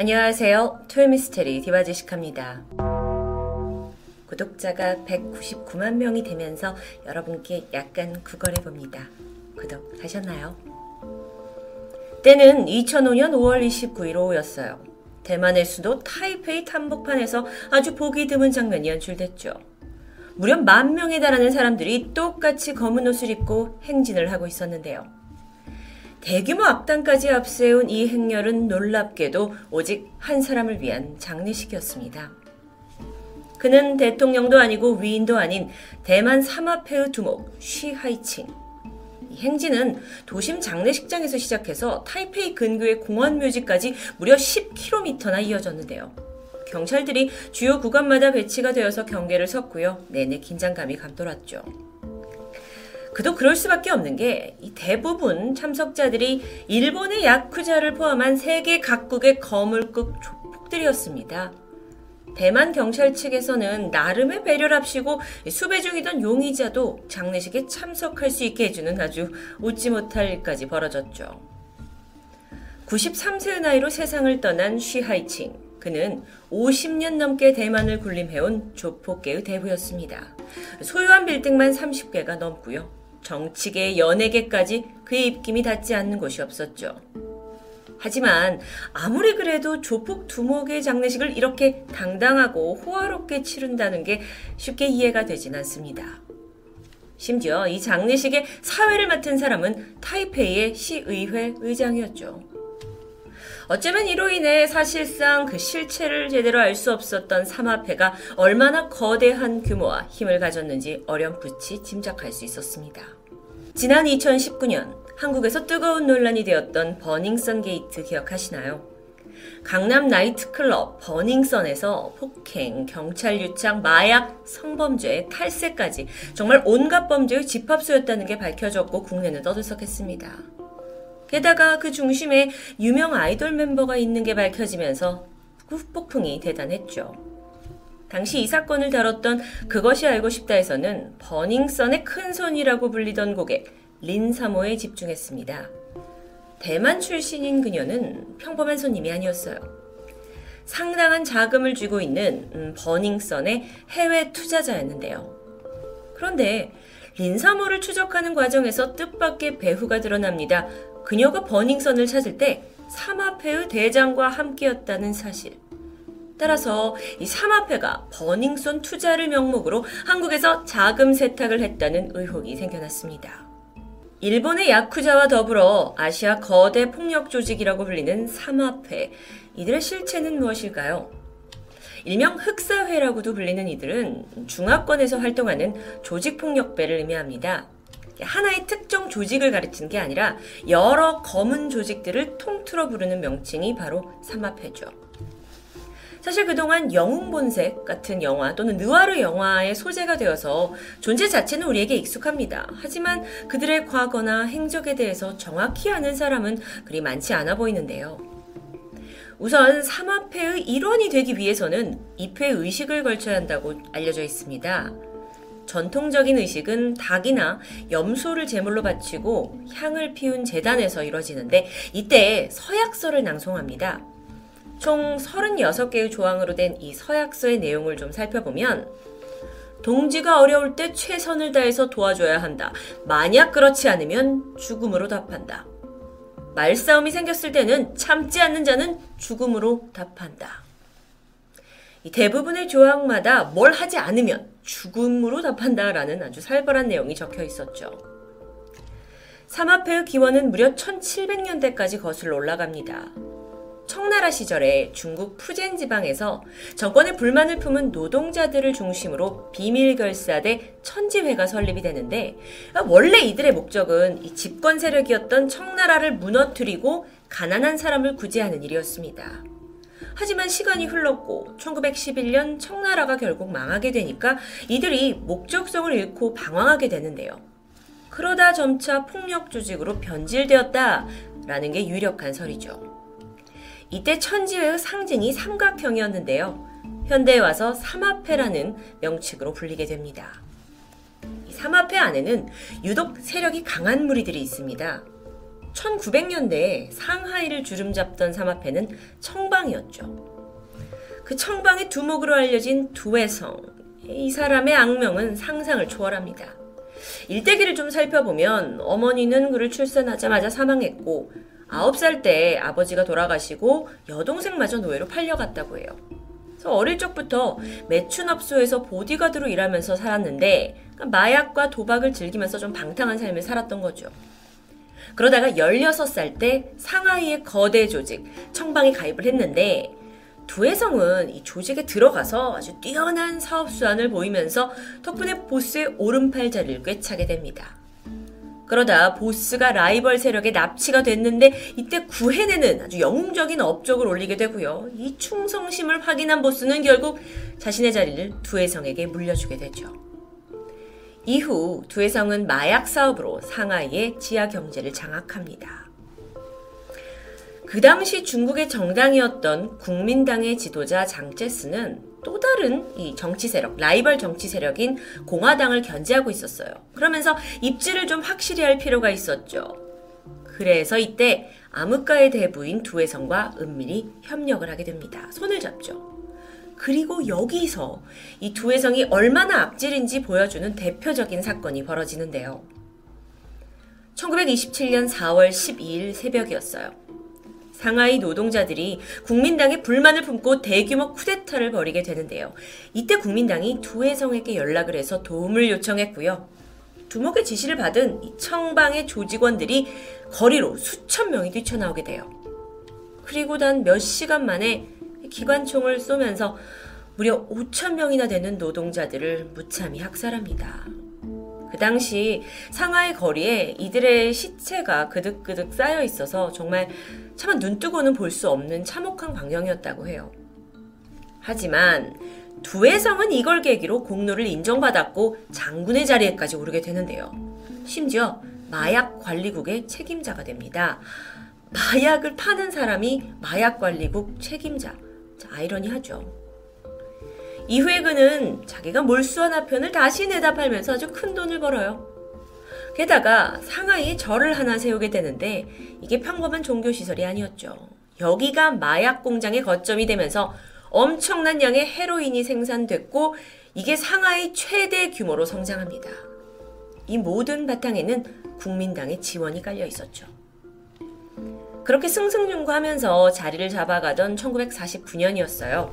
안녕하세요. 토요미스테리 디바제식합니다. 구독자가 199만 명이 되면서 여러분께 약간 구걸해봅니다. 구독하셨나요? 때는 2005년 5월 29일 오후였어요. 대만의 수도 타이페이 탐복판에서 아주 보기 드문 장면이 연출됐죠. 무려 만 명에 달하는 사람들이 똑같이 검은 옷을 입고 행진을 하고 있었는데요. 대규모 악단까지 앞세운 이 행렬은 놀랍게도 오직 한 사람을 위한 장례식이었습니다. 그는 대통령도 아니고 위인도 아닌 대만 삼합회의 두목 쉬하이칭. 행진은 도심 장례식장에서 시작해서 타이페이 근교의 공원 묘지까지 무려 10km나 이어졌는데요. 경찰들이 주요 구간마다 배치가 되어서 경계를 섰고요. 내내 긴장감이 감돌았죠. 그도 그럴 수밖에 없는 게 대부분 참석자들이 일본의 야쿠자를 포함한 세계 각국의 거물급 조폭들이었습니다. 대만 경찰 측에서는 나름의 배려를 합시고 수배 중이던 용의자도 장례식에 참석할 수 있게 해주는 아주 웃지 못할 일까지 벌어졌죠. 93세의 나이로 세상을 떠난 쉬하이칭. 그는 50년 넘게 대만을 군림해온 조폭계의 대부였습니다. 소유한 빌딩만 30개가 넘고요. 정치계, 연예계까지 그의 입김이 닿지 않는 곳이 없었죠. 하지만 아무리 그래도 조폭 두목의 장례식을 이렇게 당당하고 호화롭게 치른다는 게 쉽게 이해가 되진 않습니다. 심지어 이 장례식의 사회를 맡은 사람은 타이페이의 시의회 의장이었죠. 어쩌면 이로 인해 사실상 그 실체를 제대로 알 수 없었던 삼합회가 얼마나 거대한 규모와 힘을 가졌는지 어렴풋이 짐작할 수 있었습니다. 지난 2019년 한국에서 뜨거운 논란이 되었던 버닝썬 게이트 기억하시나요? 강남 나이트클럽 버닝썬에서 폭행, 경찰 유착, 마약, 성범죄, 탈세까지 정말 온갖 범죄의 집합소였다는 게 밝혀졌고 국내는 떠들썩했습니다. 게다가 그 중심에 유명 아이돌 멤버가 있는 게 밝혀지면서 후폭풍이 대단했죠. 당시 이 사건을 다뤘던 그것이 알고 싶다에서는 버닝썬의 큰 손이라고 불리던 고객 린 사모에 집중했습니다. 대만 출신인 그녀는 평범한 손님이 아니었어요. 상당한 자금을 쥐고 있는 음, 버닝썬의 해외 투자자였는데요. 그런데 린사모를 추적하는 과정에서 뜻밖의 배후가 드러납니다. 그녀가 버닝썬을 찾을 때 삼합회의 대장과 함께였다는 사실. 따라서 이 삼합회가 버닝썬 투자를 명목으로 한국에서 자금 세탁을 했다는 의혹이 생겨났습니다. 일본의 야쿠자와 더불어 아시아 거대 폭력 조직이라고 불리는 삼합회. 이들의 실체는 무엇일까요? 일명 흑사회라고도 불리는 이들은 중화권에서 활동하는 조직폭력배를 의미합니다. 하나의 특정 조직을 가르치는 게 아니라 여러 검은 조직들을 통틀어 부르는 명칭이 바로 삼합회죠. 사실 그동안 영웅본색 같은 영화 또는 느와르 영화의 소재가 되어서 존재 자체는 우리에게 익숙합니다. 하지만 그들의 과거나 행적에 대해서 정확히 아는 사람은 그리 많지 않아 보이는데요. 우선 삼합회의 일원이 되기 위해서는 입회 의식을 걸쳐야 한다고 알려져 있습니다. 전통적인 의식은 닭이나 염소를 제물로 바치고 향을 피운 재단에서 이루어지는데 이때 서약서를 낭송합니다. 총 36개의 조항으로 된 이 서약서의 내용을 좀 살펴보면 동지가 어려울 때 최선을 다해서 도와줘야 한다. 만약 그렇지 않으면 죽음으로 답한다. 말싸움이 생겼을 때는 참지 않는 자는 죽음으로 답한다. 이 대부분의 조항마다 뭘 하지 않으면 죽음으로 답한다라는 아주 살벌한 내용이 적혀 있었죠. 삼합회의 기원은 무려 1700년대까지 거슬러 올라갑니다. 청나라 시절에 중국 푸젠 지방에서 정권의 불만을 품은 노동자들을 중심으로 비밀 결사대 천지회가 설립이 되는데 원래 이들의 목적은 이 집권 세력이었던 청나라를 무너뜨리고 가난한 사람을 구제하는 일이었습니다. 하지만 시간이 흘렀고 1911년 청나라가 결국 망하게 되니까 이들이 목적성을 잃고 방황하게 되는데요. 그러다 점차 폭력 조직으로 변질되었다라는 게 유력한 설이죠. 이때 천지회의 상징이 삼각형이었는데요. 현대에 와서 삼합회라는 명칭으로 불리게 됩니다. 이 삼합회 안에는 유독 세력이 강한 무리들이 있습니다. 1900년대에 상하이를 주름잡던 삼합회는 청방이었죠. 그 청방의 두목으로 알려진 두해성. 이 사람의 악명은 상상을 초월합니다. 일대기를 좀 살펴보면 어머니는 그를 출산하자마자 사망했고 9살 때 아버지가 돌아가시고 여동생마저 노예로 팔려갔다고 해요. 그래서 어릴 적부터 매춘업소에서 보디가드로 일하면서 살았는데 마약과 도박을 즐기면서 좀 방탕한 삶을 살았던 거죠. 그러다가 16살 때 상하이의 거대 조직 청방에 가입을 했는데 두혜성은 이 조직에 들어가서 아주 뛰어난 사업 수완을 보이면서 덕분에 보스의 오른팔 자리를 꿰차게 됩니다. 그러다 보스가 라이벌 세력에 납치가 됐는데 이때 구해내는 아주 영웅적인 업적을 올리게 되고요. 이 충성심을 확인한 보스는 결국 자신의 자리를 두혜성에게 물려주게 되죠. 이후 두혜성은 마약 사업으로 상하이의 지하 경제를 장악합니다. 그 당시 중국의 정당이었던 국민당의 지도자 장제스는 또 다른 이 정치 세력, 라이벌 정치 세력인 공화당을 견제하고 있었어요. 그러면서 입지를 좀 확실히 할 필요가 있었죠. 그래서 이때 암흑가의 대부인 두혜성과 은밀히 협력을 하게 됩니다. 손을 잡죠. 그리고 여기서 이 두혜성이 얼마나 악질인지 보여주는 대표적인 사건이 벌어지는데요. 1927년 4월 12일 새벽이었어요. 상하이 노동자들이 국민당에 불만을 품고 대규모 쿠데타를 벌이게 되는데요. 이때 국민당이 두혜성에게 연락을 해서 도움을 요청했고요. 두목의 지시를 받은 청방의 조직원들이 거리로 수천 명이 뛰쳐나오게 돼요. 그리고 단 몇 시간 만에 기관총을 쏘면서 무려 5천 명이나 되는 노동자들을 무참히 학살합니다. 그 당시 상하이 거리에 이들의 시체가 그득그득 쌓여 있어서 정말 차마 눈뜨고는 볼 수 없는 참혹한 광경이었다고 해요. 하지만 두혜성은 이걸 계기로 공로를 인정받았고 장군의 자리에까지 오르게 되는데요. 심지어 마약 관리국의 책임자가 됩니다. 마약을 파는 사람이 마약 관리국 책임자. 아이러니하죠. 이후에 그는 자기가 몰수한 화편을 다시 내다 팔면서 아주 큰 돈을 벌어요. 게다가 상하이에 절을 하나 세우게 되는데 이게 평범한 종교시설이 아니었죠. 여기가 마약 공장의 거점이 되면서 엄청난 양의 헤로인이 생산됐고 이게 상하이 최대 규모로 성장합니다. 이 모든 바탕에는 국민당의 지원이 깔려 있었죠. 그렇게 승승장구하면서 자리를 잡아가던 1949년이었어요.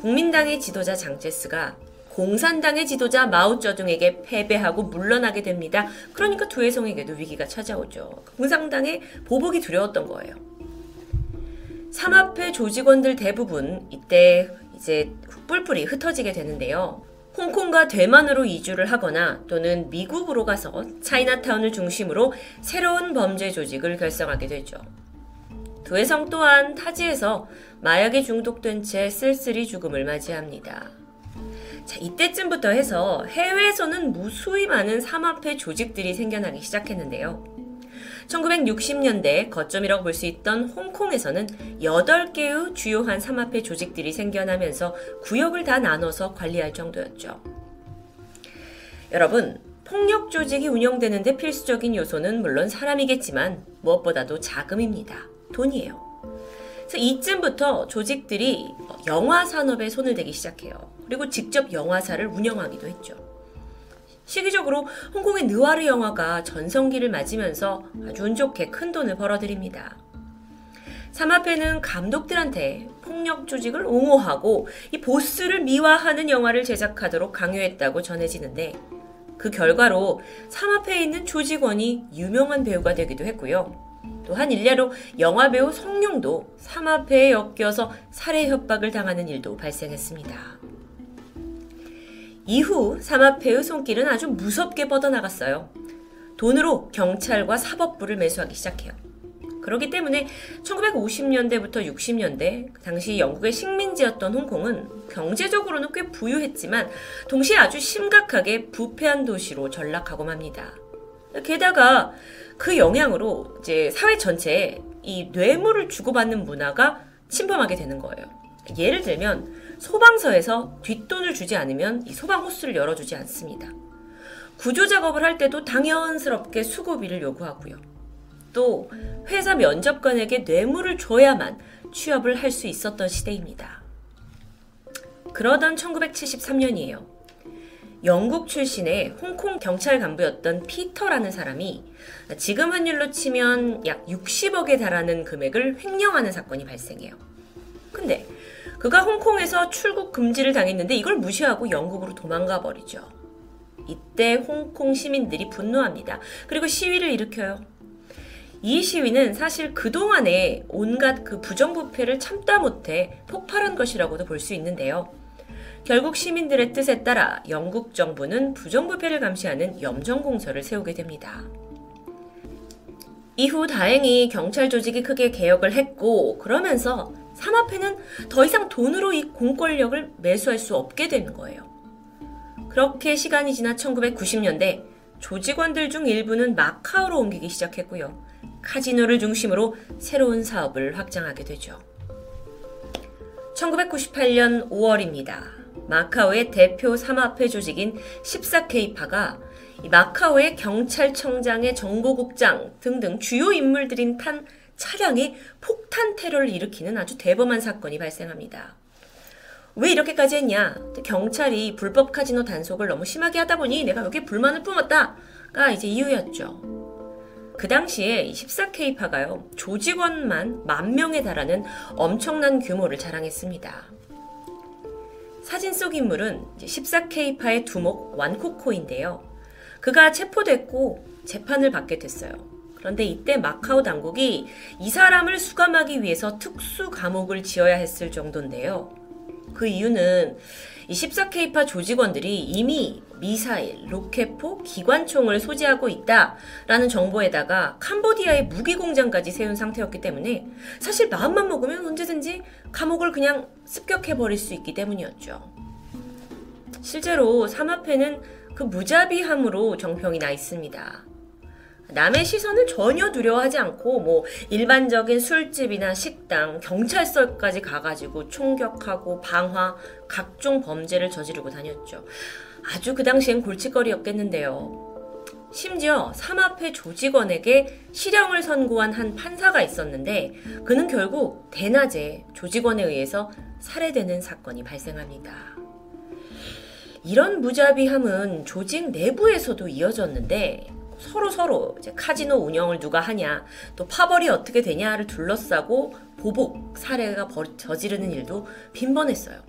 국민당의 지도자 장제스가 공산당의 지도자 마오쩌둥에게 패배하고 물러나게 됩니다. 그러니까 두혜성에게도 위기가 찾아오죠. 공산당의 보복이 두려웠던 거예요. 삼합회 조직원들 대부분 이때 이제 뿔뿔이 흩어지게 되는데요. 홍콩과 대만으로 이주를 하거나 또는 미국으로 가서 차이나타운을 중심으로 새로운 범죄 조직을 결성하게 되죠. 두혜성 또한 타지에서 마약에 중독된 채 쓸쓸히 죽음을 맞이합니다. 자, 이때쯤부터 해서 해외에서는 무수히 많은 삼합회 조직들이 생겨나기 시작했는데요. 1960년대 거점이라고 볼 수 있던 홍콩에서는 8개의 주요한 삼합회 조직들이 생겨나면서 구역을 다 나눠서 관리할 정도였죠. 여러분, 폭력 조직이 운영되는데 필수적인 요소는 물론 사람이겠지만 무엇보다도 자금입니다. 돈이에요. 그래서 이쯤부터 조직들이 영화 산업에 손을 대기 시작해요. 그리고 직접 영화사를 운영하기도 했죠. 시기적으로 홍콩의 느와르 영화가 전성기를 맞으면서 아주 운 좋게 큰 돈을 벌어들입니다. 삼합회는 감독들한테 폭력 조직을 옹호하고 이 보스를 미화하는 영화를 제작하도록 강요했다고 전해지는데 그 결과로 삼합회에 있는 조직원이 유명한 배우가 되기도 했고요. 또한 일례로 영화 배우 성룡도 삼합회에 엮여서 살해 협박을 당하는 일도 발생했습니다. 이후 삼합회의 손길은 아주 무섭게 뻗어나갔어요. 돈으로 경찰과 사법부를 매수하기 시작해요. 그렇기 때문에 1950년대부터 60년대 그 당시 영국의 식민지였던 홍콩은 경제적으로는 꽤 부유했지만 동시에 아주 심각하게 부패한 도시로 전락하고 맙니다. 게다가 그 영향으로 이제 사회 전체에 이 뇌물을 주고받는 문화가 침범하게 되는 거예요. 예를 들면 소방서에서 뒷돈을 주지 않으면 이 소방 호스를 열어주지 않습니다. 구조 작업을 할 때도 당연스럽게 수고비를 요구하고요. 또 회사 면접관에게 뇌물을 줘야만 취업을 할 수 있었던 시대입니다. 그러던 1973년이에요. 영국 출신의 홍콩 경찰 간부였던 피터라는 사람이 지금 환율로 치면 약 60억에 달하는 금액을 횡령하는 사건이 발생해요. 근데 그가 홍콩에서 출국 금지를 당했는데 이걸 무시하고 영국으로 도망가 버리죠. 이때 홍콩 시민들이 분노합니다. 그리고 시위를 일으켜요. 이 시위는 사실 그동안에 온갖 그 부정부패를 참다 못해 폭발한 것이라고도 볼 수 있는데요. 결국 시민들의 뜻에 따라 영국 정부는 부정부패를 감시하는 염정공서를 세우게 됩니다. 이후 다행히 경찰 조직이 크게 개혁을 했고 그러면서 삼합회는 더 이상 돈으로 이 공권력을 매수할 수 없게 된 거예요. 그렇게 시간이 지나 1990년대 조직원들 중 일부는 마카오로 옮기기 시작했고요. 카지노를 중심으로 새로운 사업을 확장하게 되죠. 1998년 5월입니다. 마카오의 대표 삼합회 조직인 14K파가 마카오의 경찰청장의 정보국장 등등 주요 인물들인 탄 차량에 폭탄 테러를 일으키는 아주 대범한 사건이 발생합니다. 왜 이렇게까지 했냐? 경찰이 불법 카지노 단속을 너무 심하게 하다 보니 내가 여기에 불만을 뿜었다가 이제 이유였죠. 그 당시에 14K파가요, 조직원만 만 명에 달하는 엄청난 규모를 자랑했습니다. 사진 속 인물은 14K파의 두목 완코코인데요. 그가 체포됐고 재판을 받게 됐어요. 그런데 이때 마카오 당국이 이 사람을 수감하기 위해서 특수 감옥을 지어야 했을 정도인데요. 그 이유는 이 14K파 조직원들이 이미 미사일, 로켓포, 기관총을 소지하고 있다라는 정보에다가 캄보디아의 무기 공장까지 세운 상태였기 때문에 사실 마음만 먹으면 언제든지 감옥을 그냥 습격해 버릴 수 있기 때문이었죠. 실제로 삼합회는 그 무자비함으로 정평이 나 있습니다. 남의 시선을 전혀 두려워하지 않고 뭐 일반적인 술집이나 식당, 경찰서까지 가가지고 총격하고 방화, 각종 범죄를 저지르고 다녔죠. 아주 그 당시엔 골칫거리였겠는데요. 심지어 삼합회 조직원에게 실형을 선고한 한 판사가 있었는데 그는 결국 대낮에 조직원에 의해서 살해되는 사건이 발생합니다. 이런 무자비함은 조직 내부에서도 이어졌는데 서로 서로 이제 카지노 운영을 누가 하냐, 또 파벌이 어떻게 되냐를 둘러싸고 보복 사례가 저지르는 일도 빈번했어요.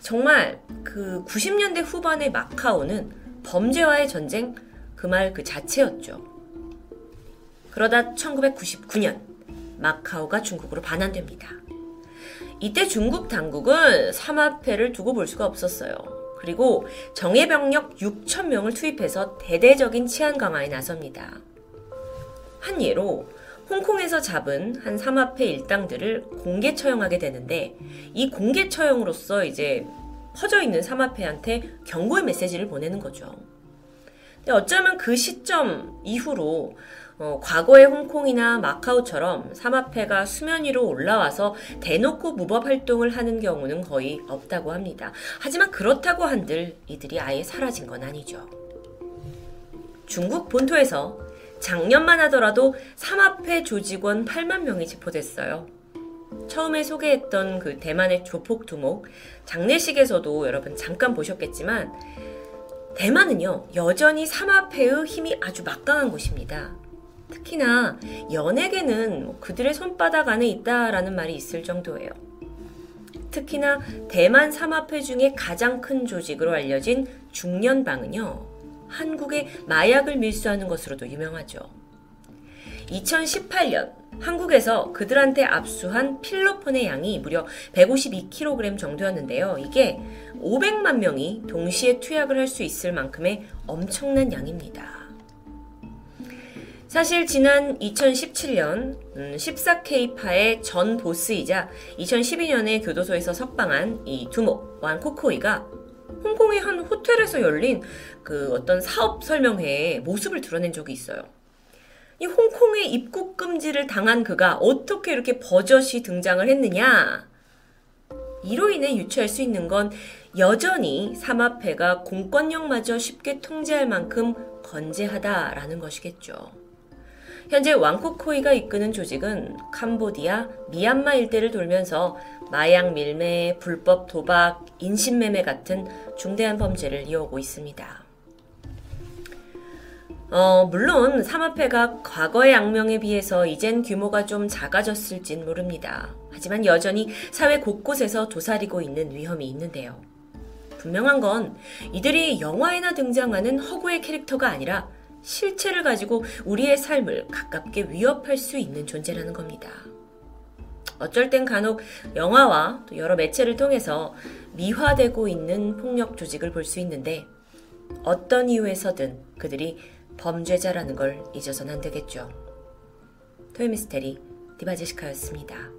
정말 그 90년대 후반의 마카오는 범죄와의 전쟁 그 말그 그 자체였죠. 그러다 1999년 마카오가 중국으로 반환됩니다. 이때 중국 당국은 삼합회를 두고 볼 수가 없었어요. 그리고 정예병력 6천명을 투입해서 대대적인 치안 강화에 나섭니다. 한 예로 홍콩에서 잡은 한 삼합회 일당들을 공개 처형하게 되는데 이 공개 처형으로서 이제 퍼져 있는 삼합회한테 경고의 메시지를 보내는 거죠. 근데 어쩌면 그 시점 이후로 어, 과거의 홍콩이나 마카오처럼 삼합회가 수면 위로 올라와서 대놓고 무법 활동을 하는 경우는 거의 없다고 합니다. 하지만 그렇다고 한들 이들이 아예 사라진 건 아니죠. 중국 본토에서 작년만 하더라도 삼합회 조직원 8만 명이 체포됐어요. 처음에 소개했던 그 대만의 조폭 두목 장례식에서도 여러분 잠깐 보셨겠지만 대만은요 여전히 삼합회의 힘이 아주 막강한 곳입니다. 특히나 연예계는 뭐 그들의 손바닥 안에 있다라는 말이 있을 정도예요. 특히나 대만 삼합회 중에 가장 큰 조직으로 알려진 중년방은요, 한국에 마약을 밀수하는 것으로도 유명하죠. 2018년 한국에서 그들한테 압수한 필로폰의 양이 무려 152kg 정도였는데요. 이게 500만 명이 동시에 투약을 할 수 있을 만큼의 엄청난 양입니다. 사실 지난 2017년 14K파의 전 보스이자 2012년에 교도소에서 석방한 이 두목 완 코코이가 홍콩의 한 호텔에서 열린 그 어떤 사업 설명회에 모습을 드러낸 적이 있어요. 이 홍콩에 입국 금지를 당한 그가 어떻게 이렇게 버젓이 등장을 했느냐? 이로 인해 유추할 수 있는 건 여전히 삼합회가 공권력마저 쉽게 통제할 만큼 건재하다라는 것이겠죠. 현재 왕쿠코이가 이끄는 조직은 캄보디아, 미얀마 일대를 돌면서 마약 밀매, 불법 도박, 인신매매 같은 중대한 범죄를 이어오고 있습니다. 어, 물론 삼합회가 과거의 악명에 비해서 이젠 규모가 좀 작아졌을진 모릅니다. 하지만 여전히 사회 곳곳에서 도사리고 있는 위험이 있는데요. 분명한 건 이들이 영화에나 등장하는 허구의 캐릭터가 아니라 실체를 가지고 우리의 삶을 가깝게 위협할 수 있는 존재라는 겁니다. 어쩔 땐 간혹 영화와 또 여러 매체를 통해서 미화되고 있는 폭력 조직을 볼 수 있는데 어떤 이유에서든 그들이 범죄자라는 걸 잊어서는 안 되겠죠. 토요미스테리 디바제시카였습니다.